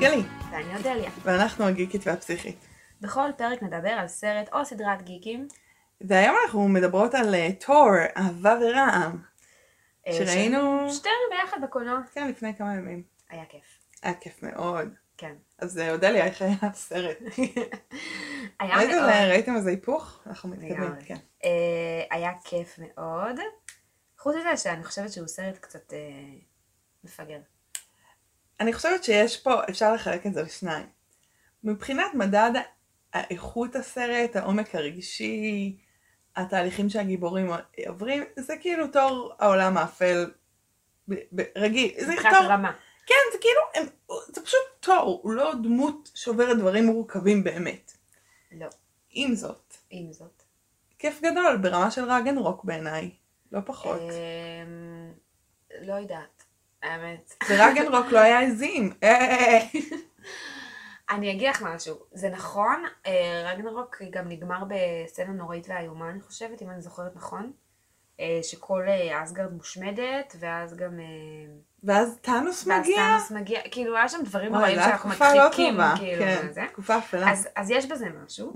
גלי, ואני אודליה. ואנחנו הגיקית והפסיכית. בכל פרק נדבר על סרט או סדרת גיקים. והיום אנחנו מדברות על אה, תור, אהבה ורעם. אה, שראינו- ש- שתינו ביחד בקולנוע. כן, לפני כמה ימים. היה כיף. היה כיף מאוד. כן. אז אה, אודליה, איך היה הסרט? היה ראיתם מאוד. אה, ראיתם איזה היפוך? אנחנו מתקדמים. כן. אה, היה כיף מאוד. חוץ מזה שאני חושבת שהוא סרט קצת אה, מפגר. אני חושבת שיש פה, אפשר לחלק את זה לשניים. מבחינת מדד האיכות הסרט, העומק הרגשי, התהליכים שהגיבורים עוברים, זה כאילו תור העולם האפל רגיל. זה תור, רמה. כן, זה כאילו, הם, זה פשוט תור, הוא לא דמות שעוברת דברים מורכבים באמת. לא. עם זאת, עם זאת. כיף גדול ברמה של רגן רוק בעיניי, לא פחות. אמ, לא יודעת. האמת. ברגן רוק לא היה עזים. אני אגיד לך משהו, זה נכון, אה, רגנרוק גם נגמר בסצנה נוראית ואיומה, אני חושבת, אם אני זוכרת נכון, אה, שכל אה, אסגרד מושמדת, ואז גם... ואז טאנוס ואז מגיע. טאנוס מגיע, כאילו היה שם דברים נוראים הייתה שאנחנו לא מדחיקים, טובה. כאילו, כן, וזה. תקופה אפלה. אז, אז יש בזה משהו.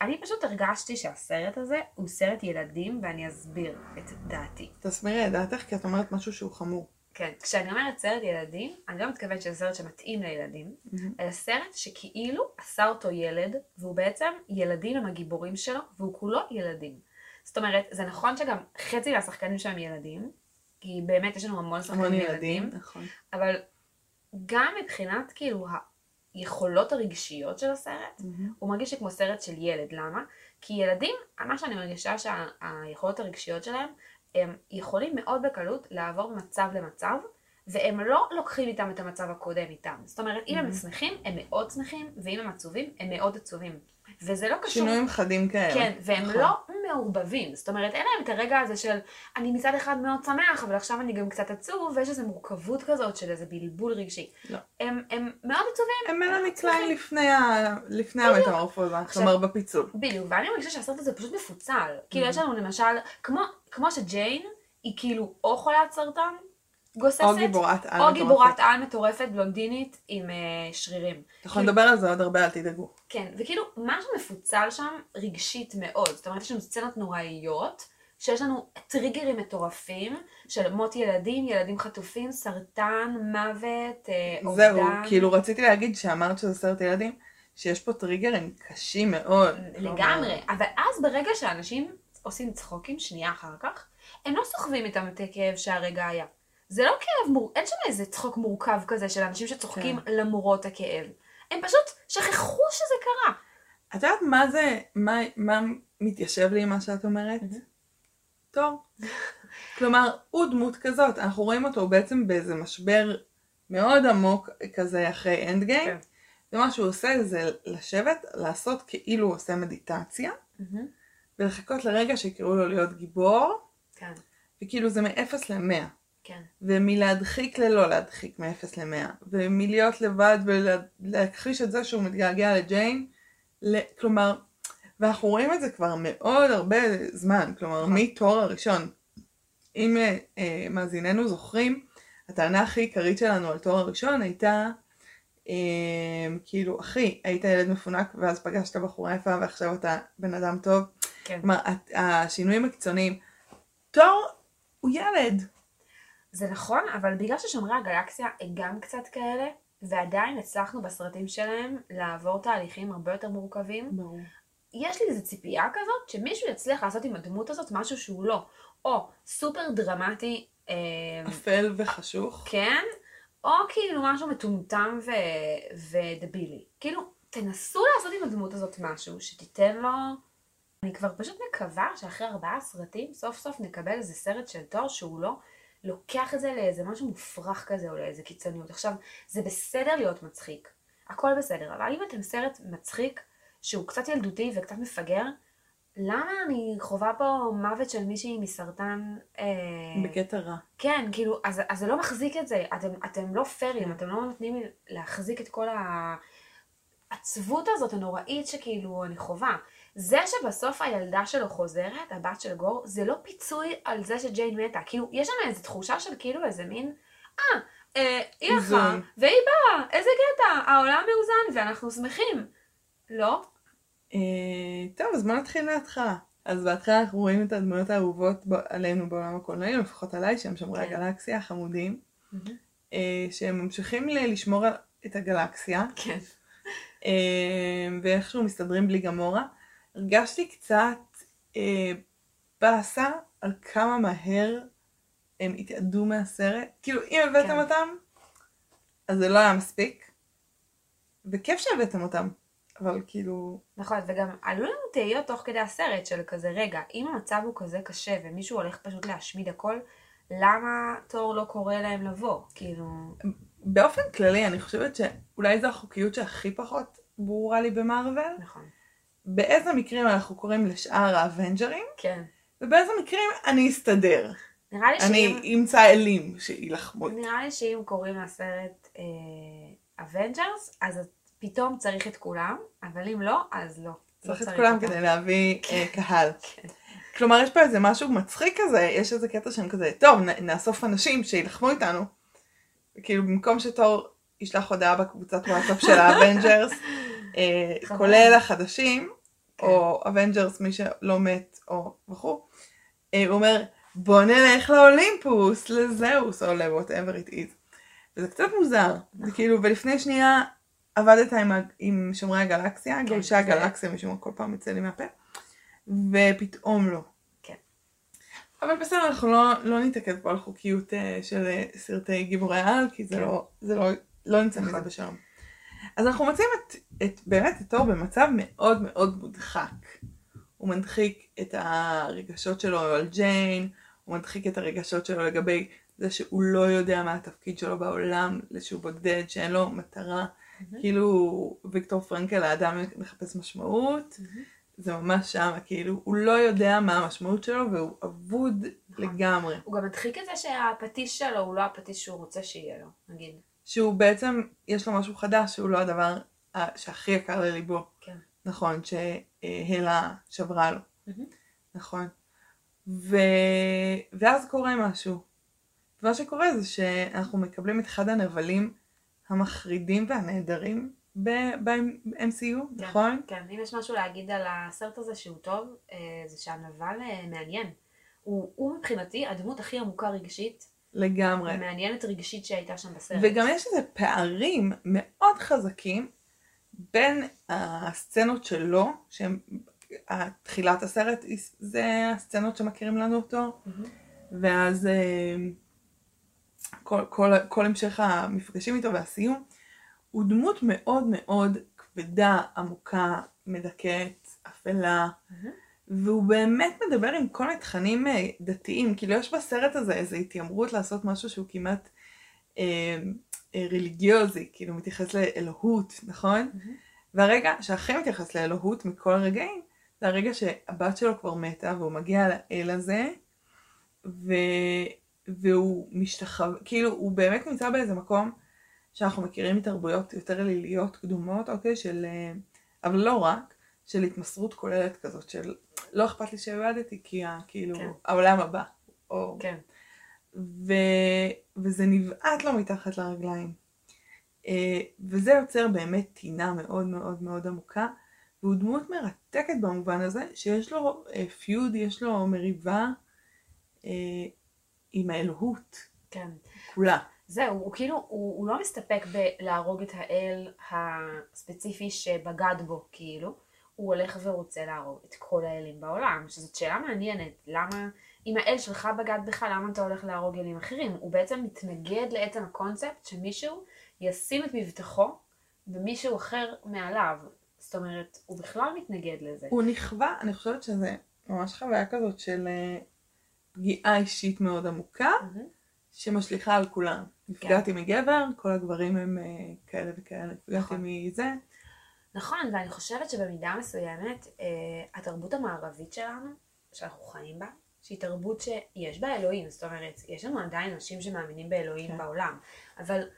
אני פשוט הרגשתי שהסרט הזה הוא סרט ילדים, ואני אסביר את דעתי. תסבירי את דעתך כי את אומרת משהו שהוא חמור. כן, כשאני אומרת סרט ילדים, אני לא מתכוונת שזה סרט שמתאים לילדים, מהמם. אלא סרט שכאילו עשה אותו ילד, והוא בעצם ילדים הם הגיבורים שלו, והוא כולו ילדים. זאת אומרת, זה נכון שגם חצי מהשחקנים שם ילדים, כי באמת יש לנו המון שחקנים ילדים, ילדים, נכון. אבל גם מבחינת כאילו היכולות הרגשיות של הסרט, מהמם. הוא מרגיש כמו סרט של ילד, למה? כי ילדים, מה שאני מרגישה שהיכולות הרגשיות שלהם, הם יכולים מאוד בקלות לעבור ממצב למצב, והם לא לוקחים איתם את המצב הקודם איתם. זאת אומרת, אם הם Mhm. שמחים, הם מאוד שמחים, ואם הם עצובים, הם מאוד עצובים. וזה לא קשור... שינויים חדים כאלה. כן, והם נכון. לא מעורבבים. זאת אומרת, אין להם את הרגע הזה של אני מצד אחד מאוד שמח, אבל עכשיו אני גם קצת עצוב, ויש איזו מורכבות כזאת של איזה בלבול רגשי. לא. הם, הם מאוד עצובים, הם מלאני. קליין לפני ה- לפני המטמורפוזה, כלומר בפיצול. בדיוק, ואני מרגישה שהסרט הזה פשוט מפוצל. כאילו, Mhm. יש לנו למשל, כמו, כמו שג'יין, היא כאילו או חולת סרטן גוססת, או גיבורת על. או מטורפת. גיבורת על מטורפת בלונדינית עם אה, שרירים. אתה יכול לדבר על זה עוד הרבה, אל תדאגו. כן, וכאילו, משהו מפוצל שם רגשית מאוד. זאת אומרת, יש לנו סצנות נוראיות, שיש לנו טריגרים מטורפים של מות ילדים, ילדים חטופים, סרטן, מוות, אה, אובדן. זהו, כאילו רציתי להגיד שאמרת שזה סרט ילדים, שיש פה טריגרים קשים מאוד. לגמרי, אבל אז ברגע שאנשים עושים צחוקים שנייה אחר כך, הם לא סוחבים איתם את הכאב שהרגע היה. זה לא כאב מור... אין שם איזה צחוק מורכב כזה של אנשים שצוחקים כן. למרות הכאב. הם פשוט שכחו שזה קרה. את יודעת מה זה, מה, מה מתיישב לי עם מה שאת אומרת? תור. כלומר, הוא דמות כזאת, אנחנו רואים אותו בעצם באיזה משבר מאוד עמוק כזה אחרי אנד גיים, כן. ומה שהוא עושה זה לשבת, לעשות כאילו הוא עושה מדיטציה, ולחכות לרגע שיקראו לו להיות גיבור, כן, וכאילו זה מ-0 ל-100. כן. ומלהדחיק ללא להדחיק מ-0 ל-100, ומלהיות לבד ולהכחיש את זה שהוא מתגעגע לג'יין, ל- כלומר, ואנחנו רואים את זה כבר מאוד הרבה זמן, כלומר נכון. מתור הראשון. אם אה, אה, מאזיננו זוכרים, הטענה הכי עיקרית שלנו על תור הראשון הייתה, אה, כאילו, אחי, היית ילד מפונק ואז פגשת בחורה יפה ועכשיו אתה בן אדם טוב. כן. כלומר, השינויים הקיצוניים. תור הוא ילד. זה נכון, אבל בגלל ששומרי הגלקסיה הם גם קצת כאלה, ועדיין הצלחנו בסרטים שלהם לעבור תהליכים הרבה יותר מורכבים, ברור. יש לי איזו ציפייה כזאת שמישהו יצליח לעשות עם הדמות הזאת משהו שהוא לא. או סופר דרמטי, אה, אפל וחשוך. כן, או כאילו משהו מטומטם ו... ודבילי. כאילו, תנסו לעשות עם הדמות הזאת משהו שתיתן לו... אני כבר פשוט מקווה שאחרי ארבעה סרטים סוף סוף נקבל איזה סרט של תואר שהוא לא לוקח את זה לאיזה משהו מופרך כזה או לאיזה קיצוניות. עכשיו, זה בסדר להיות מצחיק, הכל בסדר, אבל אם אתם סרט מצחיק שהוא קצת ילדותי וקצת מפגר, למה אני חווה פה מוות של מישהי מסרטן... אה... בקטע רע. כן, כאילו, אז, אז זה לא מחזיק את זה, אתם, אתם לא פיירים, אתם לא נותנים להחזיק את כל העצבות הזאת הנוראית שכאילו אני חווה. זה שבסוף הילדה שלו חוזרת, הבת של גור, זה לא פיצוי על זה שג'יין מתה. כאילו, יש שם איזו תחושה של כאילו איזה מין, אה, אה, היא הלכה. והיא באה, איזה קטע, העולם מאוזן ואנחנו שמחים. לא? אה, טוב, אז בוא נתחיל מההתחלה. אז בהתחלה אנחנו רואים את הדמויות האהובות ב- עלינו בעולם הקולנועי, לפחות עליי, שהם שומרי כן. הגלקסיה החמודים, אה, שהם ממשיכים ל- לשמור על- את הגלקסיה, כן. אה, ואיכשהו מסתדרים בלי גמורה. הרגשתי קצת אה, באסה על כמה מהר הם התאדו מהסרט. כאילו, אם הבאתם כן. אותם, אז זה לא היה מספיק. וכיף שהבאתם אותם, אבל כאילו... נכון, וגם עלו לנו תהיות תוך כדי הסרט של כזה, רגע, אם המצב הוא כזה קשה ומישהו הולך פשוט להשמיד הכל, למה תור לא קורא להם לבוא? כאילו... באופן כללי, אני חושבת שאולי זו החוקיות שהכי פחות ברורה לי במארוול. נכון. באיזה מקרים אנחנו קוראים לשאר האבנג'רים, כן. ובאיזה מקרים אני אסתדר. נראה לי שאם... אני אמצא אלים שיילחמו. נראה לי שאם קוראים לסרט Avengers, אז פתאום צריך את כולם, אבל אם לא, אז לא. צריך לא את כולם. כדי להביא אה, קהל. כן. כלומר, יש פה איזה משהו מצחיק כזה, יש איזה קטע שהם כזה, טוב, נאסוף אנשים שיילחמו איתנו. וכאילו, במקום שתור ישלח הודעה בקבוצת וואטסאפ של ה Avengers, אה. כולל החדשים, כן. או Avengers, מי שלא מת, או וכו', אה, הוא אומר, בוא נלך לאולימפוס, לזהוס, או ל-whatever it is. וזה קצת מוזר. זה כאילו, ולפני שנייה עבדת עם, עם שומרי הגלקסיה, גולשי ו- הגלקסיה, משום מה כל פעם יוצא לי מהפה, ופתאום לא. כן. אבל בסדר, אנחנו לא, לא נתעכב פה על חוקיות אה, של אה, סרטי גיבורי על, כי זה כן. לא, זה לא, לא נמצא מזה נכון. בשלום. אז אנחנו מוצאים את, את, באמת את תור במצב מאוד מאוד מודחק. הוא מדחיק את הרגשות שלו על ג'יין, הוא מדחיק את הרגשות שלו לגבי זה שהוא לא יודע מה התפקיד שלו בעולם, שהוא בודד, שאין לו מטרה. כאילו ויקטור פרנקל האדם מחפש משמעות, זה ממש שם, כאילו הוא לא יודע מה המשמעות שלו והוא אבוד נכון. לגמרי. הוא גם מדחיק את זה שהפטיש שלו הוא לא הפטיש שהוא רוצה שיהיה לו, נגיד. שהוא בעצם, יש לו משהו חדש שהוא לא הדבר שהכי יקר לליבו. כן. נכון, שהלה שברה לו. מהמם. נכון. ו... ואז קורה משהו. ומה שקורה זה שאנחנו מקבלים את אחד הנבלים המחרידים והנהדרים ב-MCU, נכון? כן, אם יש משהו להגיד על הסרט הזה שהוא טוב, אה, זה שהנבל אה, מעניין. הוא, הוא מבחינתי הדמות הכי עמוקה רגשית, לגמרי. ומעניינת רגשית שהייתה שם בסרט. וגם יש איזה פערים מאוד חזקים בין הסצנות שלו, שהן תחילת הסרט, זה הסצנות שמכירים לנו אותו, מהמם. ואז אה, כל, כל, כל המשך המפגשים איתו והסיום, הוא דמות מאוד מאוד כבדה, עמוקה, מדכאת, אפלה, מהמם. והוא באמת מדבר עם כל מיני תכנים אה, דתיים, כאילו יש בסרט הזה איזו התיימרות לעשות משהו שהוא כמעט אה, אה, רליגיוזי, כאילו מתייחס לאלוהות, נכון? מהמם. והרגע שהכי מתייחס לאלוהות מכל הרגעים, זה הרגע שהבת שלו כבר מתה והוא מגיע לאל הזה, ו... והוא משתחווה, כאילו הוא באמת נמצא באיזה מקום שאנחנו מכירים מתרבויות יותר אליליות קדומות, אוקיי, של, אה, אבל לא רק, של התמסרות כוללת כזאת, של לא אכפת לי שאיבדתי כי ה- כאילו כן. העולם הבא, או... כן. ו... וזה נבעט לו מתחת לרגליים. אה, וזה יוצר באמת טינה מאוד מאוד מאוד עמוקה, והוא דמות מרתקת במובן הזה, שיש לו אה, פיוד, יש לו מריבה אה, עם האלוהות כן. כולה. זהו, הוא כאילו, הוא, הוא לא מסתפק בלהרוג את האל הספציפי שבגד בו, כאילו. הוא הולך ורוצה להרוג את כל האלים בעולם, שזאת שאלה מעניינת. למה, אם האל שלך בגד בך, למה אתה הולך להרוג אלים אחרים? הוא בעצם מתנגד לעצם הקונספט שמישהו ישים את מבטחו במישהו אחר מעליו. זאת אומרת, הוא בכלל מתנגד לזה. הוא נכווה, אני חושבת שזה ממש חוויה כזאת של אה, פגיעה אישית מאוד עמוקה, מהמם. שמשליכה על כולם. נפגעתי מגבר, כל הגברים הם אה, כאלה וכאלה, נפגעתי נכון. מזה. נכון, ואני חושבת שבמידה מסוימת, אה, התרבות המערבית שלנו, שאנחנו חיים בה, שהיא תרבות שיש בה אלוהים, זאת אומרת, יש לנו עדיין אנשים שמאמינים באלוהים כן. בעולם, אבל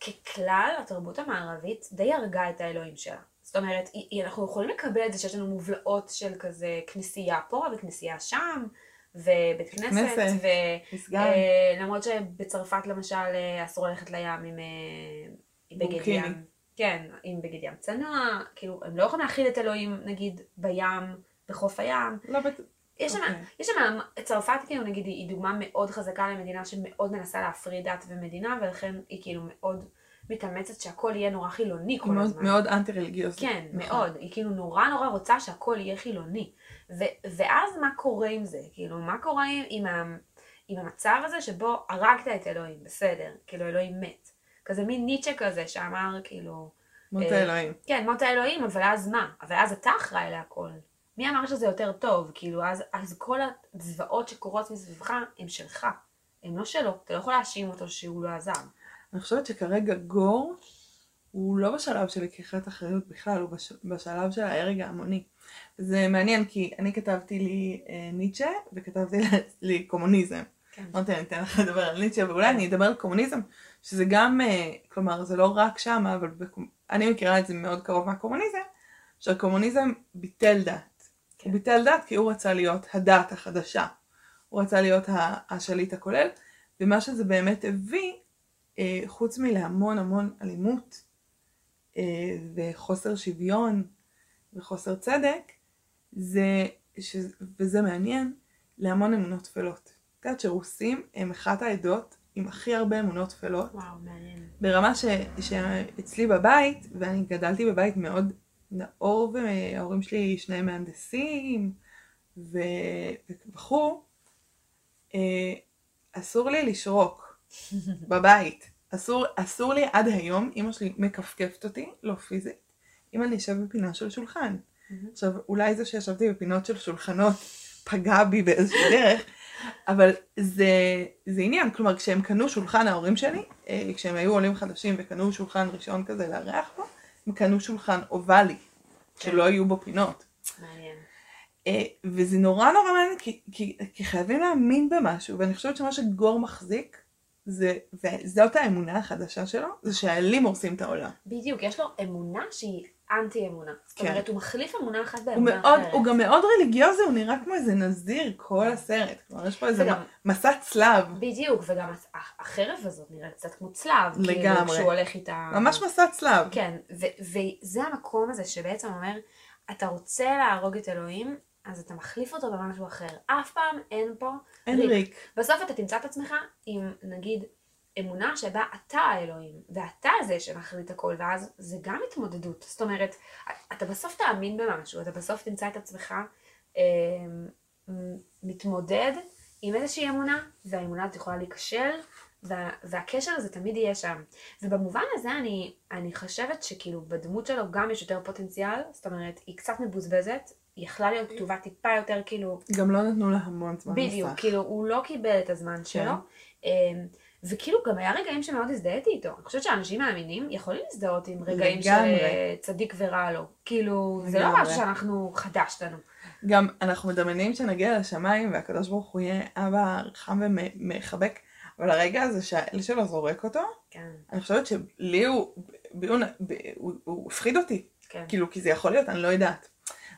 ככלל, התרבות המערבית די הרגה את האלוהים שלה. זאת אומרת, אנחנו יכולים לקבל את זה שיש לנו מובלעות של כזה כנסייה פה וכנסייה שם, ובית כנסת, כנסת. ולמרות שבצרפת למשל אה, אסור ללכת לים עם, אה, עם בגד. ים, כן, עם בגד ים צנוע, כאילו, הם לא יכולים להכיל את אלוהים, נגיד, בים, בחוף הים. לא בט... יש שם, אוקיי. יש שם, צרפת כאילו נגיד היא דוגמה מאוד חזקה למדינה שמאוד מנסה להפריד דת ומדינה, ולכן היא כאילו מאוד מתאמצת שהכל יהיה נורא חילוני כל מאוד, הזמן. מאוד אנטי רליגיוזית. כן, נכון. מאוד. היא כאילו נורא נורא רוצה שהכל יהיה חילוני. ו- ואז מה קורה עם זה? כאילו, מה קורה עם, עם, ה- עם המצב הזה שבו הרגת את אלוהים, בסדר, כאילו אלוהים מת. כזה מין ניטשה כזה שאמר כאילו, מות אה, האלוהים. כן, מות האלוהים, אבל אז מה? אבל אז אתה אחראי להכל. מי אמר שזה יותר טוב? כאילו, אז, אז כל הזוועות שקורות מסביבך הם שלך. הם לא שלו. אתה לא יכול להאשים אותו שהוא לא עזר. אני חושבת שכרגע גור הוא לא בשלב של לקיחת אחריות בכלל, הוא בש... בשלב של ההרג ההמוני. זה מעניין כי אני כתבתי לי אה, ניטשה וכתבתי לי קומוניזם. כן. אמרתי אני אתן לך לדבר על ניטשה ואולי אני אדבר על קומוניזם, שזה גם, אה, כלומר זה לא רק שם, אבל בקומ... אני מכירה את זה מאוד קרוב מהקומוניזם, שהקומוניזם ביטל דת. כן. הוא ביטל דת כי הוא רצה להיות הדת החדשה. הוא רצה להיות השליט הכולל, ומה שזה באמת הביא, אה, חוץ מלהמון המון אלימות אה, וחוסר שוויון וחוסר צדק, זה, ש, וזה מעניין, להמון אמונות טפלות. את יודעת שרוסים הם אחת העדות עם הכי הרבה אמונות טפלות, וואו, מעניין. ברמה ש, שאצלי בבית, ואני גדלתי בבית מאוד נאור, וההורים שלי שניהם מהנדסים, ו- וכו', אה, אסור לי לשרוק בבית. אסור, אסור לי עד היום, אמא שלי מכפכפת אותי, לא פיזית, אם אני אשב בפינה של שולחן. עכשיו, אולי זה שישבתי בפינות של שולחנות פגע בי באיזושהי דרך, אבל זה, זה עניין, כלומר כשהם קנו שולחן ההורים שלי, אה, כשהם היו עולים חדשים וקנו שולחן ראשון כזה לארח בו, הם קנו שולחן אובלי, שלא היו בו פינות. מעניין. אה, וזה נורא נורא מעניין, כי, כי, כי חייבים להאמין במשהו, ואני חושבת שמה שגור מחזיק, זה, וזאת האמונה החדשה שלו, זה שהאלים הורסים את העולם. בדיוק, יש לו אמונה שהיא אנטי אמונה. זאת כן. אומרת, הוא מחליף אמונה אחת הוא, באמונה מאוד, אחרת. הוא גם מאוד רליגיוזי, הוא נראה כמו איזה נזיר כל הסרט. כלומר, יש פה איזה וגם- מסע צלב, בדיוק, וגם הח- החרב הזאת נראית קצת כמו צלב. כאילו, לגמרי. כשהוא הולך איתה. ממש מסע צלב. כן, ו- וזה המקום הזה שבעצם אומר, אתה רוצה להרוג את אלוהים, אז אתה מחליף אותו במשהו אחר. אף פעם אין פה אין ריק. בסוף אתה תמצא את עצמך עם, נגיד, אמונה שבה אתה האלוהים, ואתה זה שמחליט הכל, ואז זה גם התמודדות. זאת אומרת, אתה בסוף תאמין במשהו, אתה בסוף תמצא את עצמך אה, מתמודד עם איזושהי אמונה, והאמונה הזאת יכולה להיכשל, וה, והקשר הזה תמיד יהיה שם. ובמובן הזה אני, אני חושבת שכאילו בדמות שלו גם יש יותר פוטנציאל, זאת אומרת, היא קצת מבוזבזת, היא יכלה להיות כתובה טיפה יותר כאילו גם לא נתנו לה המון זמן בדיוק, מסך. כאילו הוא לא קיבל את הזמן שלו. וכאילו גם היה רגעים שמאוד הזדהיתי איתו. אני חושבת שאנשים מאמינים יכולים להזדהות עם רגעים לגמרי. של אה, צדיק ורע לו. כאילו, זה לא. משהו שאנחנו חדש לנו. גם אנחנו מדמיינים שנגיע לשמיים והקדוש ברוך הוא יהיה אבא חם ומחבק, אבל הרגע הזה שהאל שלו זורק אותו, כן, אני חושבת שלי הוא, הוא, ב- הוא, הוא הפחיד אותי, כן. כאילו כי זה יכול להיות, אני לא יודעת.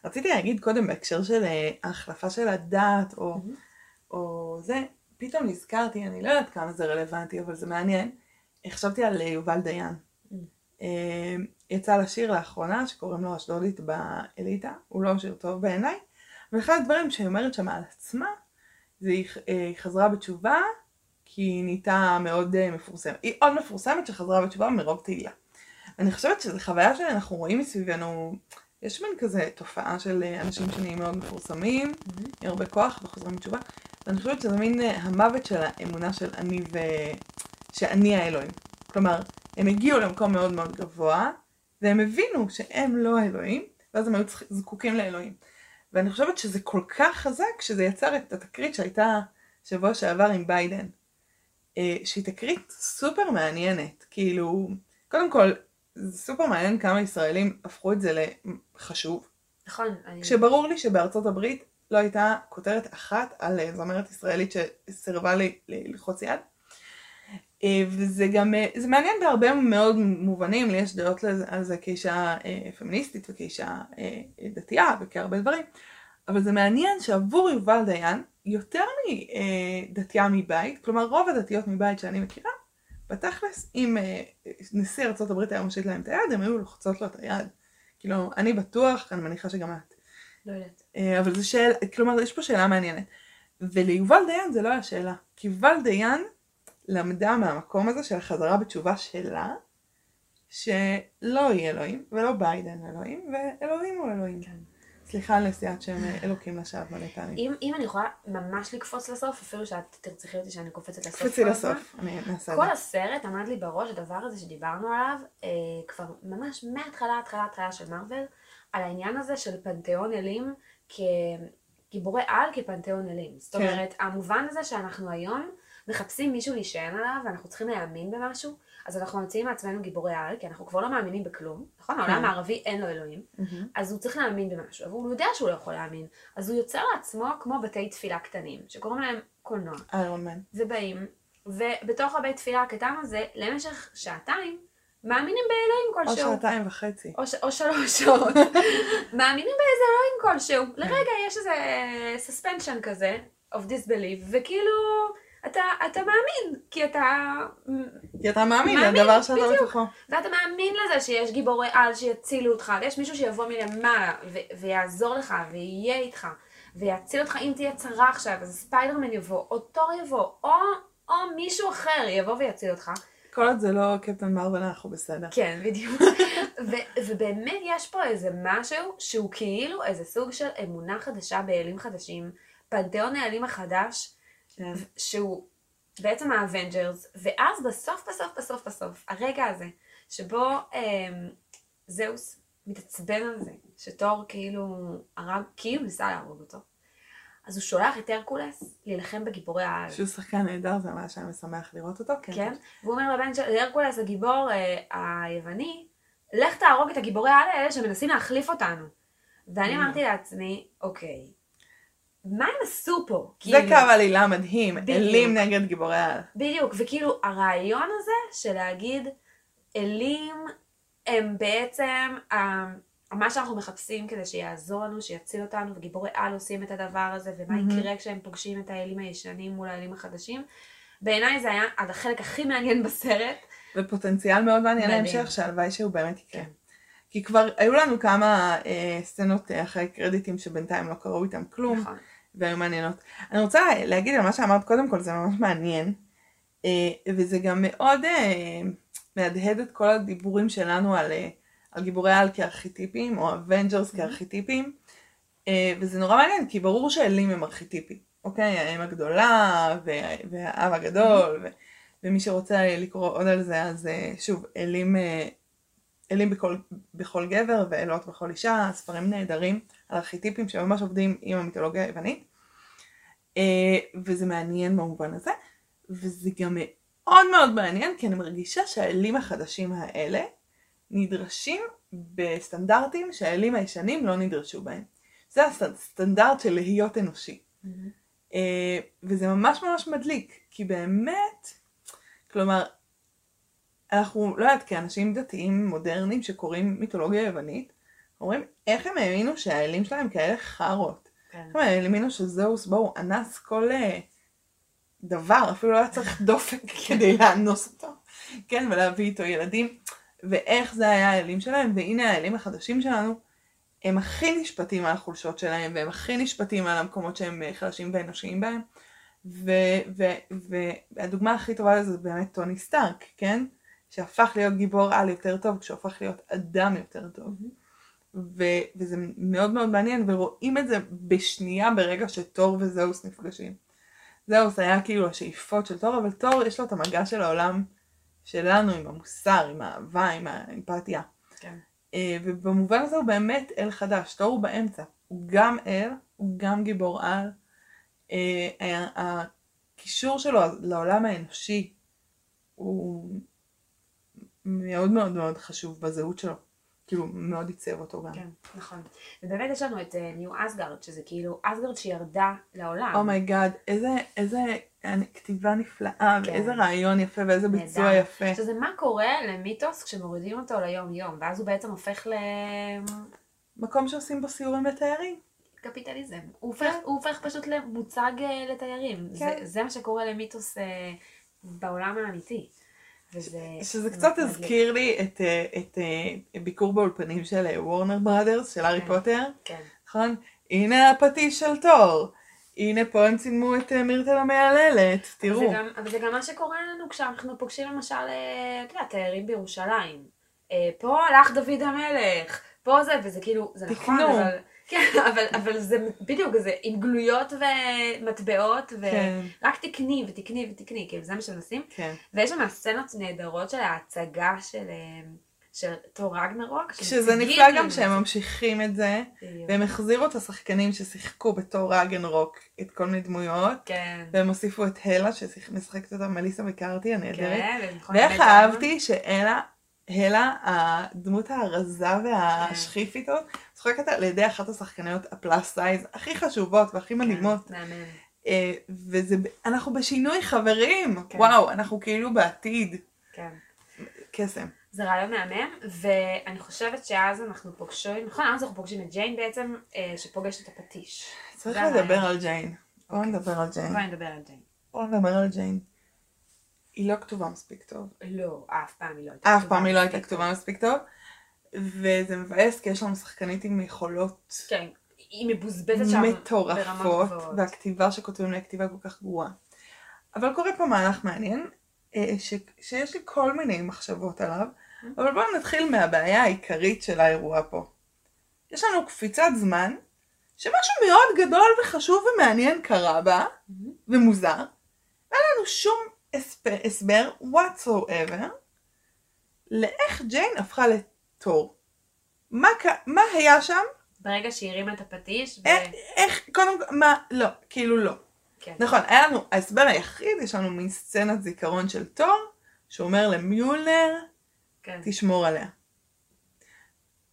רציתי להגיד קודם בהקשר של אה, ההחלפה של הדת. או זה, פתאום נזכרתי, אני לא יודעת כמה זה רלוונטי, אבל זה מעניין, חשבתי על אה, יובל דיין. Mm. אה, יצא לשיר לאחרונה שקוראים לו אשדודית באליטה, הוא לא שיר טוב בעיניי, ואחד הדברים שהיא אומרת שם על עצמה, זה היא אה, חזרה בתשובה כי היא נהייתה מאוד מפורסמת. היא עוד מפורסמת שחזרה בתשובה מרוב תהילה. אני חושבת שזו חוויה שאנחנו רואים מסביבנו, יש מין כזה תופעה של אנשים שנהיים מאוד מפורסמים. עם הרבה כוח וחוזרים בתשובה, ואני חושבת שזה מין אה, המוות של האמונה של אני ו... שאני האלוהים. כלומר, הם הגיעו למקום מאוד מאוד גבוה, והם הבינו שהם לא האלוהים, ואז הם היו זקוקים לאלוהים. ואני חושבת שזה כל כך חזק, שזה יצר את התקרית שהייתה שבוע שעבר עם ביידן. אה, שהיא תקרית סופר מעניינת. כאילו, קודם כל, זה סופר מעניין כמה ישראלים הפכו את זה לחשוב. נכון, אני... כשברור לי שבארצות הברית לא הייתה כותרת אחת על אה, זמרת ישראלית שסירבה לי ללחוץ יד. אה, וזה גם, אה, זה מעניין בהרבה מאוד מובנים, לי יש דעות על זה כאישה פמיניסטית וכאישה דתייה וכהרבה דברים, אבל זה מעניין שעבור יובל דיין, יותר מדתייה מבית, כלומר רוב הדתיות מבית שאני מכירה, בתכלס, אם נשיא ארה"ב היה מושיט להם את היד, הם היו לוחצות לו את היד. כאילו, אני בטוח, אני מניחה שגם את. לא יודעת. אה, אבל זו שאלה, כלומר, יש פה שאלה מעניינת. וליובל דיין זה לא היה שאלה. כי יובל דיין למדה מהמקום הזה של החזרה בתשובה שלה, שלא יהיה אלוהים, ולא ביידן אלוהים, ואלוהים הוא אלוהים. כן. סליחה על נשיאת שם אה, אלוקים לשווא מלא פעמים. אם, אם אני יכולה ממש לקפוץ לסוף, אפילו שאת תרצחי אותי שאני קופצת לסוף. קפצי כל לסוף, אני נעשה את כל זה. הסרט עמד לי בראש הדבר הזה שדיברנו עליו, אה, כבר ממש מההתחלה, התחלה, התחלה של מארוול, על העניין הזה של פנתיאון אלים כגיבורי על כפנתיאון אלים. זאת כן. אומרת, המובן הזה שאנחנו היום מחפשים מישהו להישען עליו ואנחנו צריכים להאמין במשהו, אז אנחנו ממציאים מעצמנו גיבורי על, כי אנחנו כבר לא מאמינים בכלום, נכון? העולם כן. הערבי אין לו אלוהים. אז הוא צריך להאמין במשהו, אבל הוא יודע שהוא לא יכול להאמין, אז הוא יוצר לעצמו כמו בתי תפילה קטנים, שקוראים להם קולנוע. ובאים, ובתוך הבית תפילה הקטן הזה, למשך שעתיים, מאמינים באלוהים או כלשהו. שעתיים וחצי. או, ש... או שלוש שעות. מאמינים באיזה אלוהים כלשהו. לרגע יש איזה suspension כזה, of disbelief, וכאילו, אתה, אתה מאמין, כי אתה... כי אתה מאמין מאמין, לדבר שאתה בדיוק. בתוכו. ואתה מאמין לזה שיש גיבורי על שיצילו אותך, ויש מישהו שיבוא מלמעלה, ו- ויעזור לך, ויהיה איתך, ויציל אותך אם תהיה צרה עכשיו, אז ספיידרמן יבוא, או תור יבוא, או, או מישהו אחר יבוא ויציל אותך. כל עוד זה לא קפטן מרוויל אנחנו בסדר. כן, בדיוק. ו- ובאמת יש פה איזה משהו שהוא כאילו איזה סוג של אמונה חדשה באלים חדשים, פנתיאון האלים החדש, כן. שהוא בעצם האבנג'רס, ואז בסוף בסוף בסוף בסוף, הרגע הזה, שבו אמ, זהוס מתעצבן על זה, שתור כאילו הרג, כאילו ניסה להרוג אותו, אז הוא שולח את הרקולס להילחם בגיבורי העל. שהוא שחקן נהדר זה ממש היה משמח לראות אותו. כן? והוא אומר לבן של הרקולס הגיבור אה, היווני, לך תהרוג את הגיבורי העל האלה שמנסים להחליף אותנו. ואני Mm. אמרתי לעצמי, אוקיי, מה הם עשו פה? זה כאילו, קו עלילה מדהים, בדיוק. אלים נגד גיבורי העל. בדיוק, וכאילו הרעיון הזה של להגיד, אלים הם בעצם אה, מה שאנחנו מחפשים כדי שיעזור לנו, שיציל אותנו, וגיבורי על עושים את הדבר הזה, ומה מהמם. יקרה כשהם פוגשים את האלים הישנים מול האלים החדשים. בעיניי זה היה החלק הכי מעניין בסרט. ופוטנציאל מאוד מעניין. להמשך שהלוואי שהוא באמת יקרה. כן. כי כבר היו לנו כמה אה, סצנות אה, אחרי קרדיטים שבינתיים לא קראו איתם כלום. נכון. והיו מעניינות. אני רוצה להגיד על מה שאמרת קודם כל, זה ממש מעניין, אה, וזה גם מאוד אה, מהדהד את כל הדיבורים שלנו על, אה, על גיבורי על כארכיטיפים, או אבנג'רס כארכיטיפים, אה, וזה נורא מעניין, כי ברור שאלים הם ארכיטיפים, אוקיי? האם הגדולה, וה- והאב הגדול, ו- ומי שרוצה לקרוא עוד על זה, אז אה, שוב, אלים, אה, אלים בכל, בכל גבר ואלות בכל אישה, ספרים נהדרים על ארכיטיפים שממש עובדים עם המיתולוגיה היוונית. וזה מעניין במובן הזה, וזה גם מאוד מאוד מעניין, כי אני מרגישה שהאלים החדשים האלה נדרשים בסטנדרטים שהאלים הישנים לא נדרשו בהם. זה הסטנדרט של להיות אנושי. אה, וזה ממש ממש מדליק, כי באמת, כלומר, אנחנו, לא יודעת, כאנשים דתיים מודרניים שקוראים מיתולוגיה יוונית, אומרים, איך הם האמינו שהאלים שלהם כאלה חארות? כן. איך הם האמינו שזהוס, בואו, אנס כל אה, דבר, אפילו לא היה צריך דופק כדי לאנוס אותו, כן, ולהביא איתו ילדים, ואיך זה היה האלים שלהם, והנה האלים החדשים שלנו, הם הכי נשפטים על החולשות שלהם, והם הכי נשפטים על המקומות שהם אה, חלשים ואנושיים בהם. והדוגמה הכי טובה לזה זה באמת טוני סטארק, כן? שהפך להיות גיבור על יותר טוב כשהוא הפך להיות אדם יותר טוב. ו- וזה מאוד מאוד מעניין, ורואים את זה בשנייה ברגע שתור וזהוס נפגשים. זאוס היה כאילו השאיפות של תור, אבל תור יש לו את המגע של העולם שלנו עם המוסר, עם האהבה, עם האמפתיה. כן. אה, ובמובן הזה הוא באמת אל חדש, תור הוא באמצע. הוא גם אל, הוא גם גיבור על. אה, הקישור שלו לעולם האנושי הוא מאוד מאוד מאוד חשוב בזהות שלו. כאילו, מאוד עיצב אותו גם. כן, נכון. ובאמת יש לנו את ניו אסגרד, שזה כאילו אסגרד שירדה לעולם. oh my God, איזה, איזה אני- כתיבה נפלאה, כן. ואיזה רעיון יפה, ואיזה ביצוע נהדר. יפה. שזה מה קורה למיתוס כשמורידים אותו ליום יום, ואז הוא בעצם הופך ל... מקום שעושים בו סיורים לתיירים. קפיטליזם. הוא הופך, הוא הופך פשוט למוצג אה, לתיירים. זה, כן. זה מה שקורה למיתוס אה, בעולם האמיתי. וזה... שזה זה קצת. הזכיר לי את, אה, את אה, ביקור באולפנים של וורנר בראדרס, של הארי כן. פוטר, כן. נכון? הנה הפטיש של תור. הנה פה הם צילמו את אה, מירטל המייללת, תראו. אבל זה, גם, אבל זה גם מה שקורה לנו כשאנחנו פוגשים למשל, אה, אתה יודע, תיירים בירושלים. אה, פה הלך דוד המלך, פה זה, וזה כאילו, זה נכון, תקנו. אבל... כן, אבל, אבל זה בדיוק, זה עם גלויות ומטבעות, כן. ורק תקני ותקני ותקני, כאילו זה מה שמנסים. כן. ויש שם סצנות נהדרות של ההצגה של, של תור רגנרוק. שזה נפלא גם שהם. ממשיכים את זה. והם החזירו את השחקנים ששיחקו בתור רגנרוק את כל מיני דמויות, כן. והם הוסיפו את הלה שמשחקת אותה מליסה מקארתי הנהדרת. כן, ואיך אהבתי שאלה, הלה, הדמות הרזה והשכיפית הזאת, משחקת על ידי אחת השחקניות ה plus size הכי חשובות והכי דיימון. מדהימות. כן, מהמם. אה, וזה, אנחנו בשינוי חברים, כן. וואו, אנחנו כאילו בעתיד. כן. קסם. זה רעיון מהמם, ואני חושבת שאז אנחנו פוגשים, נכון, אז אנחנו פוגשים את ג'יין בעצם, אה, שפוגשת את הפטיש. צריך לדבר. על ג'יין. בואו אוקיי. נדבר על ג'יין. בואי נדבר על ג'יין. בואו נדבר על ג'יין. היא לא כתובה מספיק טוב. לא, אף פעם היא לא הייתה אף פעם היא לא הייתה מספיק כתובה מספיק טוב. וזה מבאס כי יש לנו שחקנית עם יכולות כן, היא מבוזבזת שם מטורפות. והכתיבה שכותבים לה כתיבה כל כך גרועה. אבל קורה פה מהלך מעניין, אה, ש, שיש לי כל מיני מחשבות עליו, אבל בואו נתחיל מהבעיה העיקרית של האירוע פה. יש לנו קפיצת זמן, שמשהו מאוד גדול וחשוב ומעניין קרה בה. ומוזר, ואין לנו שום הסבר, הסבר whatsoever לאיך ג'יין הפכה לתור. מה, מה היה שם? ברגע שהיא הרימה את הפטיש, ו... איך, איך, קודם כל, מה, לא, כאילו לא. כן. נכון, היה לנו, ההסבר היחיד, יש לנו מין סצנת זיכרון של תור, שאומר למיולנר, כן. תשמור עליה.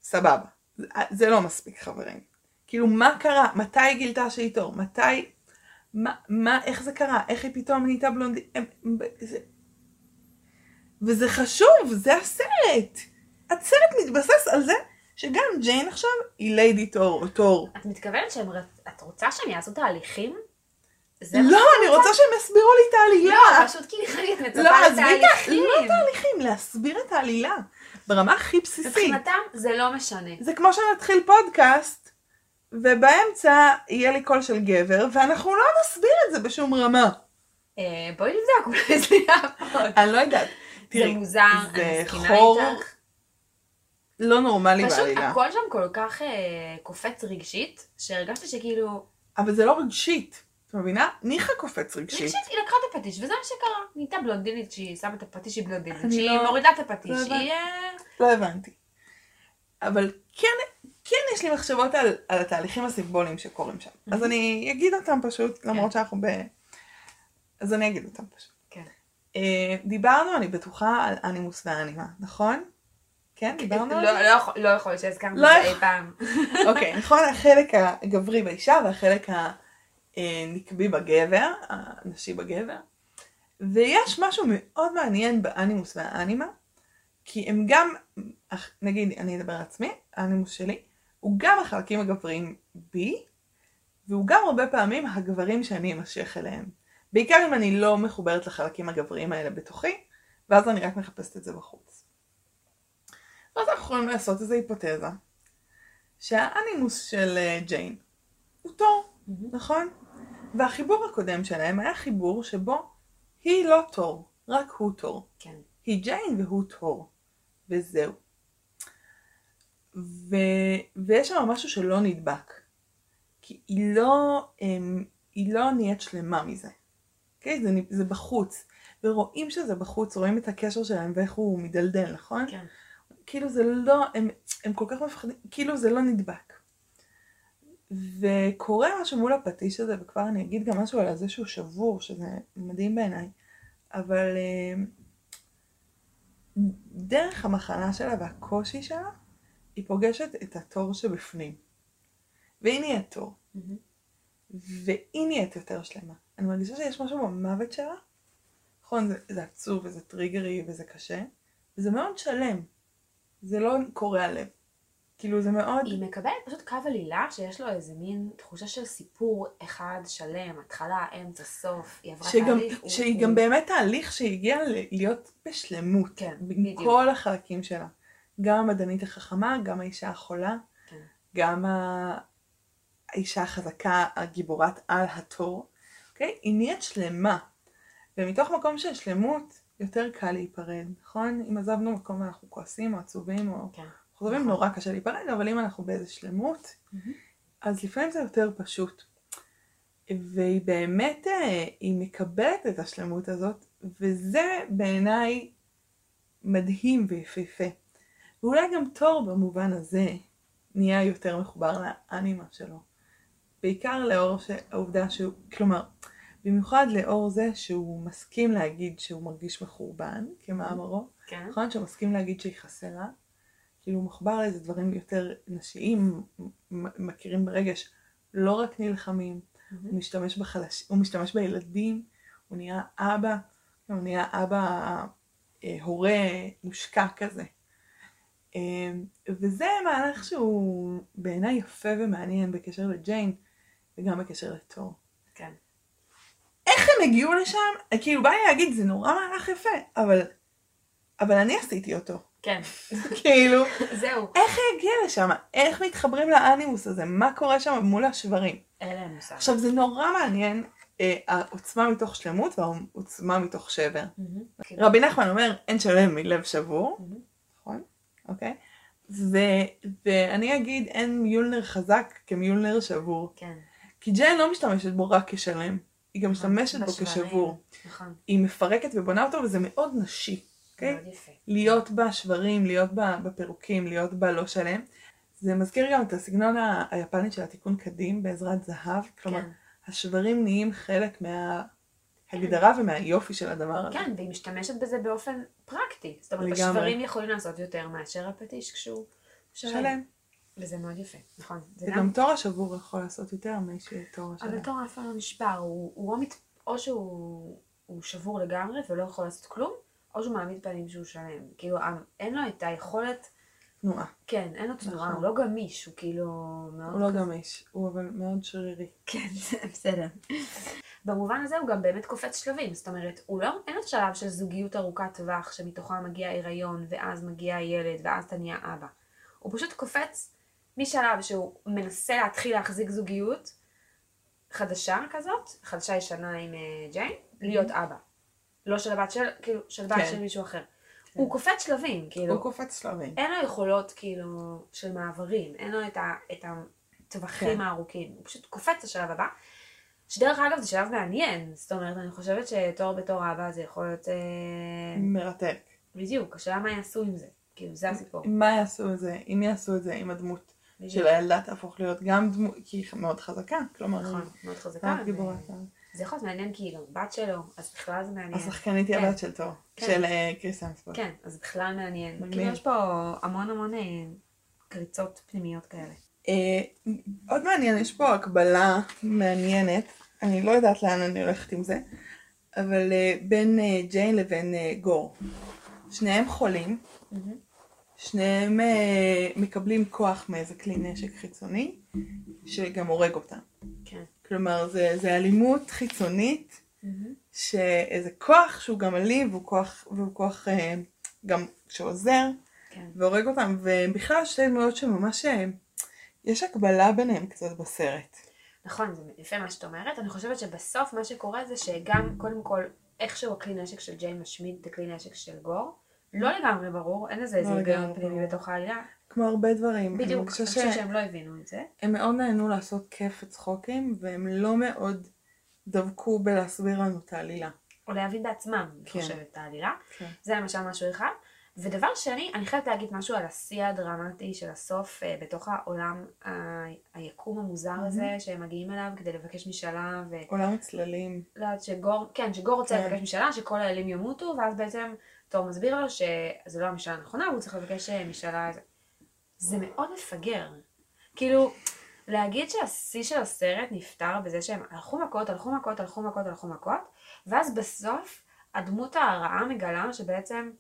סבבה. זה, זה לא מספיק חברים. כאילו, מה קרה? מתי היא גילתה שהיא תור? מתי... מה, מה, איך זה קרה? איך היא פתאום נהייתה בלונדינית? זה... וזה חשוב, זה הסרט. הסרט מתבסס על זה שגם ג'יין עכשיו היא ליידי תור או תור. את מתכוונת שהם... רצ- את רוצה שהם יעשו תהליכים? לא, אני רוצה שהם יסבירו לי את העלילה. לא, פשוט כי את מצפה לא, את ה... לתהליכים. לא תהליכים, להסביר את העלילה. ברמה הכי בסיסית. מבחינתם זה לא משנה. זה כמו שנתחיל פודקאסט, ובאמצע יהיה לי קול של גבר, ואנחנו לא נסביר את זה בשום רמה. אה, בואי נבדוק, אולי זה יעבוד. אני לא יודעת. זה מוזר, אני מסכימה איתך. לא נורמלי פשוט בעלילה. הכל שם כל כך אה, קופץ רגשית, שהרגשתי שכאילו, אבל זה לא רגשית. את מבינה? ניחא קופץ רגשית. רגשית היא לקחה את הפטיש, וזה מה שקרה. נהייתה בלונדינית שהיא שמה את הפטיש, היא בלונדינית, שהיא לא- מורידה את הפטיש, לא. היא... אה, לא הבנתי. אבל כן, כן יש לי מחשבות על, על התהליכים הסימבוליים שקורים שם. אז אני אגיד אותם פשוט, למרות שאנחנו ב... אז אני אגיד אותם פשוט. כן. אה, דיברנו, אני בטוחה, על אנימוס ואנימה, נכון? כן, דיברנו על לא- זה? לא יכול- לא להיות שהזכרנו לא את זה אי פעם. אוקיי, נכון, החלק הגברי באישה והחלק הנקבי בגבר, הנשי בגבר. ויש משהו מאוד מעניין באנימוס והאנימה, כי הם גם, נגיד, אני אדבר על עצמי, האנימוס שלי, הוא גם החלקים הגבריים בי, והוא גם הרבה פעמים הגברים שאני אמשך אליהם. בעיקר אם אני לא מחוברת לחלקים הגבריים האלה בתוכי, ואז אני רק מחפשת את זה בחוץ. ואז אנחנו יכולים לעשות איזו היפותזה, שהאנימוס של אה, ג'יין הוא תור, נכון? והחיבור הקודם שלהם היה חיבור שבו היא לא תור, רק הוא תור. כן. היא ג'יין והוא תור. וזהו. ו... ויש שם משהו שלא נדבק. כי היא לא, הם, היא לא נהיית שלמה מזה. אוקיי? זה, זה בחוץ. ורואים שזה בחוץ, רואים את הקשר שלהם ואיך הוא מדלדל, נכון? כן. כאילו זה לא, הם, הם כל כך מפחדים, כאילו זה לא נדבק. וקורה משהו מול הפטיש הזה, וכבר אני אגיד גם משהו על זה שהוא שבור, שזה מדהים בעיניי, אבל אה, דרך המחלה שלה והקושי שלה, היא פוגשת את התור שבפנים. והיא נהיית תור. מהמם. והיא נהיית יותר שלמה. אני מרגישה שיש משהו במוות שלה. נכון, זה, זה עצוב וזה טריגרי וזה קשה, וזה מאוד שלם. זה לא קורע לב. כאילו זה מאוד, היא מקבלת פשוט קו עלילה שיש לו איזה מין תחושה של סיפור אחד שלם, התחלה, אמצע, סוף, היא עברה שגם, תהליך. הוא- שהיא הוא- גם באמת תהליך שהיא הגיעה ל- להיות בשלמות, כן, עם בדיוק. כל החלקים שלה. גם המדענית החכמה, גם האישה החולה, כן. גם ה- האישה החזקה, הגיבורת על התור, אוקיי? היא נהיית שלמה. ומתוך מקום של שלמות, יותר קל להיפרד, נכון? אם עזבנו מקום ואנחנו כועסים או עצובים או כן. חוזרים. נורא קשה להיפרד, אבל אם אנחנו באיזה שלמות. אז לפעמים זה יותר פשוט. והיא באמת, אה, היא מקבלת את השלמות הזאת, וזה בעיניי מדהים ויפהפה. ואולי גם תור במובן הזה נהיה יותר מחובר לאנימה שלו. בעיקר לאור. העובדה שהוא, כלומר, במיוחד לאור זה שהוא מסכים להגיד שהוא מרגיש מחורבן, כמאמרו, כן. נכון? שהוא מסכים להגיד שהיא חסרה. כאילו הוא מחובר לאיזה דברים יותר נשיים, מכירים ברגש, לא רק נלחמים, מהמם. הוא משתמש בחלש, הוא משתמש בילדים, הוא נהיה אבא, הוא נהיה אבא אה, הורה מושקע כזה. אה, וזה מהלך שהוא בעיניי יפה ומעניין בקשר לג'יין וגם בקשר לתור. כן. איך הם הגיעו לשם? כאילו בא לי להגיד זה נורא מהלך יפה, אבל, אבל אני עשיתי אותו. כן. כאילו, זהו. איך היא הגיעה לשם? איך מתחברים לאנימוס הזה? מה קורה שם מול השברים? אין להם מושג. עכשיו זה נורא מעניין, אה, העוצמה מתוך שלמות והעוצמה מתוך שבר. כאילו, רבי נחמן אומר אין שלם מלב שבור, מהמם. נכון? אוקיי? ו, ואני אגיד אין מיולנר חזק כמיולנר שבור. כן. כי ג'יין לא משתמשת בו רק כשלם, היא גם משתמשת בו. כשבור. נכון. היא מפרקת ובונה אותו וזה מאוד נשי, אוקיי? להיות בשברים, להיות בפירוקים, להיות בלא שלם. זה מזכיר גם את הסגנון היפני של התיקון קדים בעזרת זהב, כלומר כן. השברים נהיים חלק מההגדרה ומהיופי של הדבר הזה. כן, והיא משתמשת בזה באופן פרקטי. זאת אומרת. השברים יכולים לעשות יותר מאשר הפטיש כשהוא שלם. וזה מאוד יפה, נכון. וגם תור השבור יכול לעשות יותר משתור אבל השלם. תור אף פעם לא נשבר, הוא, הוא או, שהוא הוא שבור לגמרי ולא יכול לעשות כלום, או שהוא מעמיד פנים שהוא שלם. כאילו, ה- אין לו את היכולת, תנועה. כן, אין לו תנועה, נכון. הוא לא גמיש, הוא כאילו מאוד... הוא לא גמיש, הוא אבל מאוד שרירי. כן, בסדר. במובן הזה הוא גם באמת קופץ שלבים, זאת אומרת, הוא לא, אין לו שלב של זוגיות ארוכת טווח שמתוכה מגיע הריון, ואז מגיע ילד, ואז אתה נהיה אבא. הוא פשוט קופץ משלב שהוא מנסה להתחיל להחזיק זוגיות חדשה כזאת, חדשה ישנה עם אה, ג'יין, להיות אבא. לא של הבת של, כאילו, של בת כן. של מישהו אחר. הוא קופץ שלבים, כאילו. הוא קופץ שלבים. אין לו יכולות כאילו של מעברים, אין לו את, ה, את הטווחים כן. הארוכים, הוא פשוט קופץ לשלב הבא. שדרך אגב זה שלב מעניין, זאת אומרת אני חושבת שתור בתור אבא זה יכול להיות אה, מרתק. בדיוק, השאלה מה יעשו עם זה, כאילו זה הסיפור. מה יעשו את זה, אם יעשו את זה עם הדמות בדיוק. של הילדה תהפוך להיות גם דמות, כי היא מאוד חזקה, כלומר, נכון, מאוד חזקה. מאוד ו- גיבורת. זה יכול להיות מעניין כי היא גם בת שלו, אז בכלל זה מעניין. השחקנית היא כן. הבת של תור, כן. של אה, קריס אמספורט. כן, אז בכלל מעניין. כאילו יש פה המון המון אה, קריצות פנימיות כאלה. אה, עוד מעניין, יש פה הקבלה מעניינת, אני לא יודעת לאן אני הולכת עם זה, אבל בין ג'יין לבין גור. שניהם חולים. שניהם מקבלים כוח מאיזה כלי נשק חיצוני, שגם הורג אותם. כלומר, זה, זה אלימות חיצונית, מהמם. שאיזה כוח שהוא גם אלים, והוא כוח, והוא כוח אה, גם שעוזר, כן. והורג אותם, ובכלל שתי דמויות שממש, אה, יש הקבלה ביניהם קצת בסרט. נכון, זה יפה מה שאת אומרת. אני חושבת שבסוף מה שקורה זה שגם, קודם כל, איכשהו הכלי נשק של ג'יין משמיד את הכלי נשק של גור. לא לגמרי ברור, אין לזה איזה לא היגיון פנימי. בתוך העלילה. כמו הרבה דברים. אני בדיוק, אני חושבת שהם לא הבינו את זה. שהם מאוד נהנו לעשות כיף וצחוקים, והם לא מאוד דבקו בלהסביר לנו את העלילה. או להבין בעצמם, אני כן. חושבת, את העלילה. כן. זה למשל משהו אחד. ודבר שני, אני חייבת להגיד משהו על השיא הדרמטי של הסוף אה, בתוך העולם ה- היקום המוזר הזה שהם מגיעים אליו כדי לבקש משאלה ו... עולם הצללים. לא שגור, כן, שגור רוצה כן. לבקש משאלה, שכל האלים ימותו, ואז בעצם תור מסביר לו שזה לא המשאלה הנכונה, והוא צריך לבקש אה, משאלה. זה מאוד מפגר. כאילו, להגיד שהשיא של הסרט נפתר בזה שהם הלכו מכות, הלכו מכות, הלכו מכות, הלכו מכות, ואז בסוף הדמות הרעה מגלה שבעצם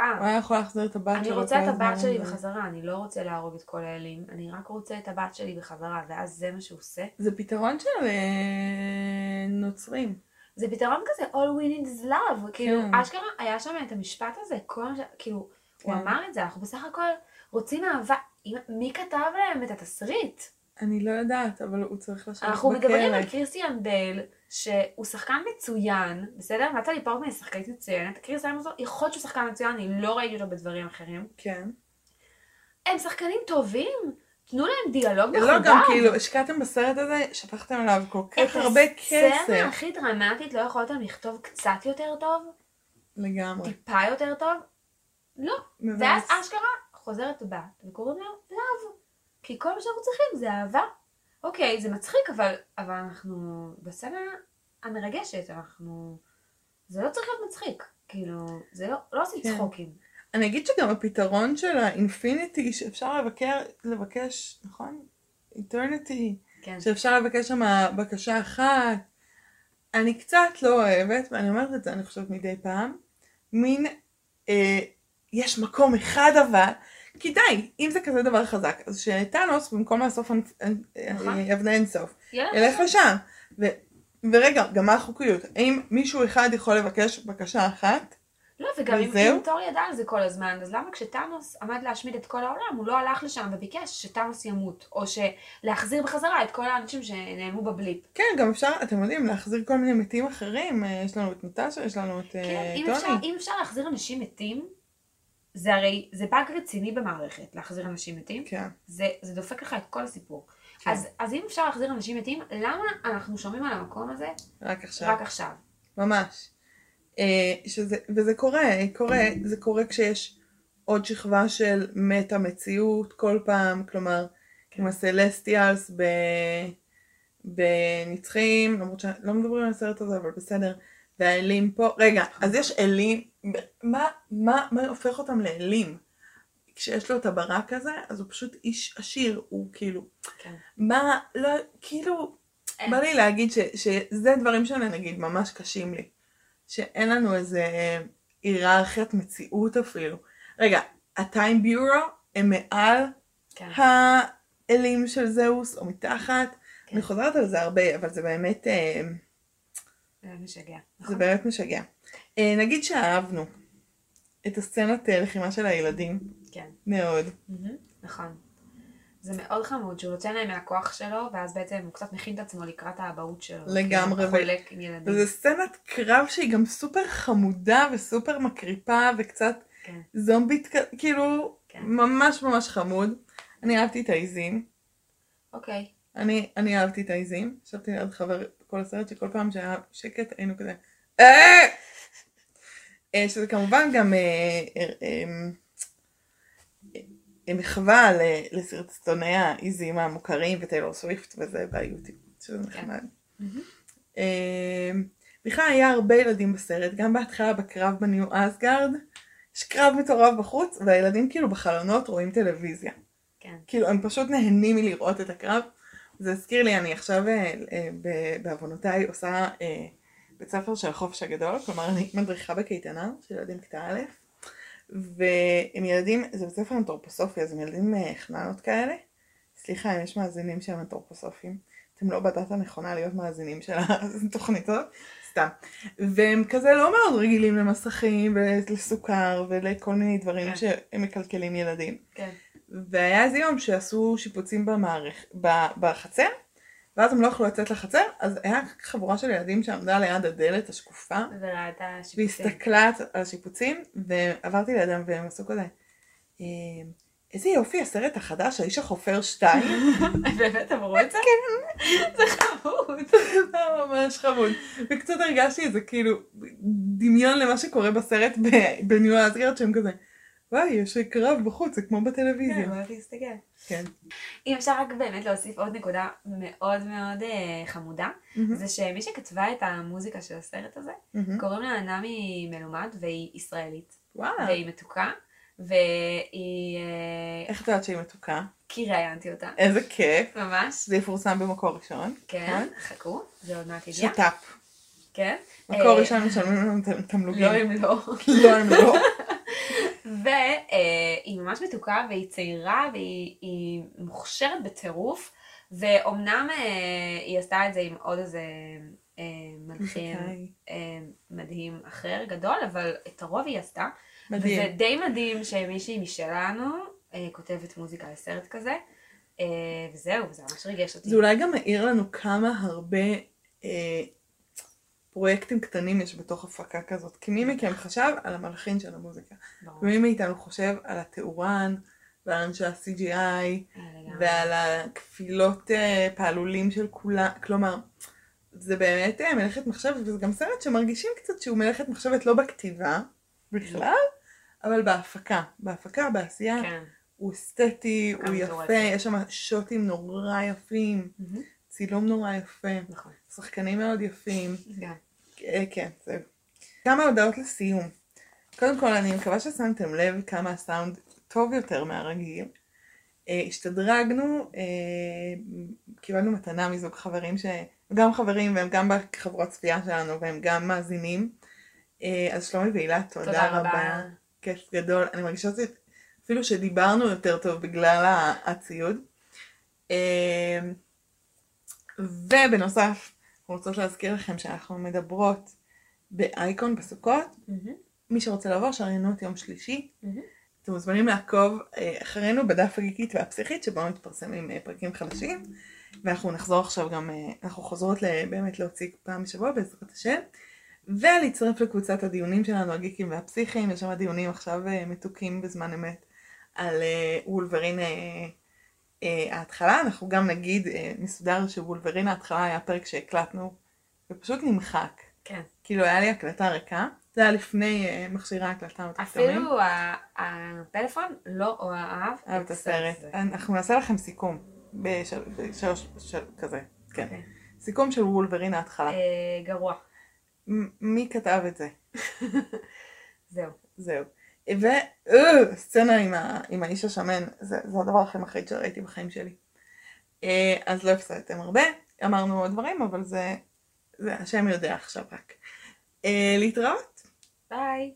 הוא אה, היה יכול להחזיר את הבת אני שלו רוצה כל את הבת שלי בחזרה, אני לא רוצה להרוג את כל האלים, אני רק רוצה את הבת שלי בחזרה, ואז זה מה שהוא עושה. זה פתרון של אה, נוצרים. זה פתרון כזה, all we need is love, כאילו, כן. אשכרה היה שם את המשפט הזה, כל. כאילו, הוא כן. אמר את זה, אנחנו בסך הכל רוצים אהבה, מי כתב להם את התסריט? אני לא יודעת, אבל הוא צריך לשבת אנחנו בכלא. מדברים על קריסטיאן בייל, שהוא שחקן מצוין, בסדר? נטלי פורטמן היא שחקנית מצוינת, קריס איימזון, יכול להיות שהוא שחקן מצוין, אני לא ראיתי אותו בדברים אחרים. כן. הם שחקנים טובים, תנו להם דיאלוג מכובד. לא, גם כאילו, השקעתם בסרט הזה, שפכתם עליו כל כך הרבה את הסצנה כסף. הכי דרמטית לא יכולתם לכתוב קצת יותר טוב? לגמרי. טיפה יותר טוב? לא. מבאס. ואז אשכרה חוזרת בת, וקוראים לה לאו. כי כל מה שאנחנו צריכים זה אהבה. אוקיי, זה מצחיק, אבל, אבל אנחנו בסצנה המרגשת, אנחנו... זה לא צריך להיות מצחיק. כאילו, זה לא, לא עושים כן. צחוקים. אני אגיד שגם הפתרון של ה infinity, שאפשר לבקר, לבקש, נכון? eternity. כן. שאפשר לבקש שם בקשה אחת. אני קצת לא אוהבת, ואני אומרת את זה, אני חושבת מדי פעם, מין, אה, יש מקום אחד אבל, כי די, אם זה כזה דבר חזק, אז שת'אנוס במקום לאסוף אנ- נכון. אבני אינסוף, ילך לשם. ו, ורגע, גם מה החוקיות? האם מישהו אחד יכול לבקש בקשה אחת? לא, וגם אם? אם תור ידע על זה כל הזמן, אז למה כשטאנוס עמד להשמיד את כל העולם, הוא לא הלך לשם וביקש שטאנוס ימות, או להחזיר בחזרה את כל האנשים שנעלמו בבליפ. כן, גם אפשר, אתם יודעים, להחזיר כל מיני מתים אחרים, אה, יש לנו את נטשה, יש לנו את אה, כן, אם טוני. אפשר, אם אפשר להחזיר אנשים מתים, זה הרי, זה באג רציני במערכת, להחזיר אנשים מתים. כן. זה, זה דופק לך את כל הסיפור. כן. אז, אז אם אפשר להחזיר אנשים מתים, למה אנחנו שומעים על המקום הזה רק עכשיו. רק עכשיו? ממש. אה, שזה, וזה קורה, קורה, זה קורה כשיש עוד שכבה של מטה מציאות כל פעם, כלומר, כן. עם הסלסטיאלס ב... בנצחים, למרות שלא מדברים על הסרט הזה, אבל בסדר, והאלים פה, רגע, אז יש אלים, מה, מה, מה הופך אותם לאלים? כשיש לו את הברק הזה, אז הוא פשוט איש עשיר, הוא כאילו, כן. מה, לא, כאילו, אין. בא לי להגיד ש, שזה דברים שנגיד ממש קשים לי. שאין לנו איזה היררכיית מציאות אפילו. רגע, הטיים ביורו הם מעל כן. האלים של זהוס או מתחת. כן. אני חוזרת על זה הרבה, אבל זה באמת, אה, זה משגע. זה נכון? באמת משגע. אה, נגיד שאהבנו את הסצנת אה, לחימה של הילדים, כן. מאוד. נכון. זה מאוד חמוד שהוא נותן להם מהכוח שלו, ואז בעצם הוא קצת מכין את עצמו לקראת האבהות שלו. לגמרי, כאילו, ו- חולק עם ילדים. וזו סצנת קרב שהיא גם סופר חמודה וסופר מקריפה וקצת כן. זומבית, כאילו, כן. ממש ממש חמוד. אני אהבתי את העיזים. אוקיי. אני, אני אהבתי את העיזים. ישבתי ליד חבר כל הסרט שכל פעם שהיה שקט היינו כזה "אה!" אה, שזה כמובן גם אה, אה, מחווה לסרטוני העיזים המוכרים וטיילור סוויפט וזה ביוטיוב, שזה נחמד. מהמם. אה, בכלל היה הרבה ילדים בסרט, גם בהתחלה בקרב בניו אסגרד, יש קרב מטורף בחוץ, והילדים כאילו בחלונות רואים טלוויזיה. כן. כאילו הם פשוט נהנים מלראות את הקרב. זה הזכיר לי, אני עכשיו בעוונותיי עושה אה, בית ספר של החופש הגדול, כלומר אני מדריכה בקייטנה של ילדים כיתה א', והם ילדים, זה בית ספר אנתרופוסופי, אז הם ילדים אה, חננות כאלה. סליחה אם יש מאזינים שהם אנתרופוסופים, אתם לא בדת הנכונה להיות מאזינים של התוכנית הזאת, סתם. והם כזה לא מאוד רגילים למסכים ולסוכר ולכל מיני דברים כן. שהם מקלקלים ילדים. כן. והיה איזה יום שעשו שיפוצים במערכ... בחצר, ואז הם לא יכלו לצאת לחצר, אז היה חבורה של ילדים שעמדה ליד הדלת השקופה, וראית השיפוצים. והסתכלה על השיפוצים, ועברתי לידם והם עשו כזה, "אה, איזה יופי הסרט החדש, האיש החופר 2, באמת אמרו את זה? כן. זה חמוד. זה ממש חמוד. וקצת הרגשתי את זה כאילו דמיון למה שקורה בסרט בניו אסגרד, שהם כזה, וואי, יש קרב בחוץ, זה כמו כן, בטלוויזיה. באתי להסתכל. כן. אם אפשר רק באמת להוסיף עוד נקודה מאוד מאוד אה, חמודה, מהמם, זה שמי שכתבה את המוזיקה של הסרט הזה, מהמם. קוראים לה נעמי מלומד, והיא ישראלית, וואלה. והיא מתוקה, והיא... אה, איך את יודעת שהיא מתוקה? כי ראיינתי אותה, איזה כיף. ממש, זה יפורסם במקור ראשון. כן, חכו, זה עוד מעט הגיע, שת"פ. כן, מקור אה, ראשון משלמים לנו תמלוגים. לא אם לא, לא, הם לא. והיא ממש מתוקה והיא צעירה והיא היא מוכשרת בטירוף, ואומנם אה, היא עשתה את זה עם עוד איזה אה, מלחין. אה, מדהים אחר, גדול, אבל את הרוב היא עשתה. מדהים. וזה די מדהים שמישהי משלנו כותבת מוזיקה לסרט כזה. וזהו, זה ממש ריגש אותי. זה אולי גם מעיר לנו כמה הרבה פרויקטים קטנים יש בתוך הפקה כזאת. כי מי מכם חשב על המלחין של המוזיקה? ברור. ומי מאיתנו חושב על התאורן ועל אנשי ה-CGI. ועל הכפילות אה, פעלולים של כולם. כלומר, זה באמת אה, מלאכת מחשבת, וזה גם סרט שמרגישים קצת שהוא מלאכת מחשבת לא בכתיבה בכלל, אבל בהפקה. בהפקה, בעשייה. כן. הוא אסתטי, הוא. יפה, יש שם שוטים נורא יפים. צילום נורא יפה, נכון. שחקנים מאוד יפים. גם. אה, כן, זהו. כמה הודעות לסיום. קודם כל, אני מקווה ששמתם לב כמה הסאונד טוב יותר מהרגיל. אה, השתדרגנו, אה, קיבלנו מתנה מזוג חברים, ש... גם חברים והם גם בחברות צפייה שלנו והם גם מאזינים. אז שלומי והילה, תודה, תודה רבה. רבה. כיף גדול. אני מרגישה שזה אפילו שדיברנו יותר טוב בגלל הציוד. ובנוסף, אנחנו רוצות להזכיר לכם שאנחנו מדברות באייקון בסוכות. מהמם. מי שרוצה לבוא, שריינות יום שלישי. מהמם. אתם מוזמנים לעקוב אה, אחרינו בדף הגיקית והפסיכית שבו מתפרסמים אה, פרקים חדשים. ואנחנו נחזור עכשיו גם, אה, אנחנו חוזרות באמת להוציא פעם בשבוע בעזרת השם. ולהצטרף לקבוצת הדיונים שלנו, הגיקים והפסיכיים, יש שם דיונים עכשיו מתוקים בזמן אמת על וולברין אה, ההתחלה. אנחנו גם נגיד אה, מסודר שוולברין ההתחלה היה פרק שהקלטנו ופשוט נמחק. כן. כאילו היה לי הקלטה ריקה, זה היה לפני אה, מכשירי ההקלטה המתוחכמים. אפילו הפלאפון לא אהב אהב את הסרט. אנחנו נעשה לכם סיכום בשל- בשלוש, של- כזה, כן. אוקיי. סיכום של וולברין ההתחלה. גרוע. מ- מי כתב את זה? זהו. זהו. וסצנה עם, ה, עם האיש השמן, זה, זה הדבר הכי מחריד שראיתי בחיים שלי. אה, אז לא הפסדתם הרבה, אמרנו עוד דברים, אבל זה, זה השם יודע עכשיו רק. אה, להתראות. ביי.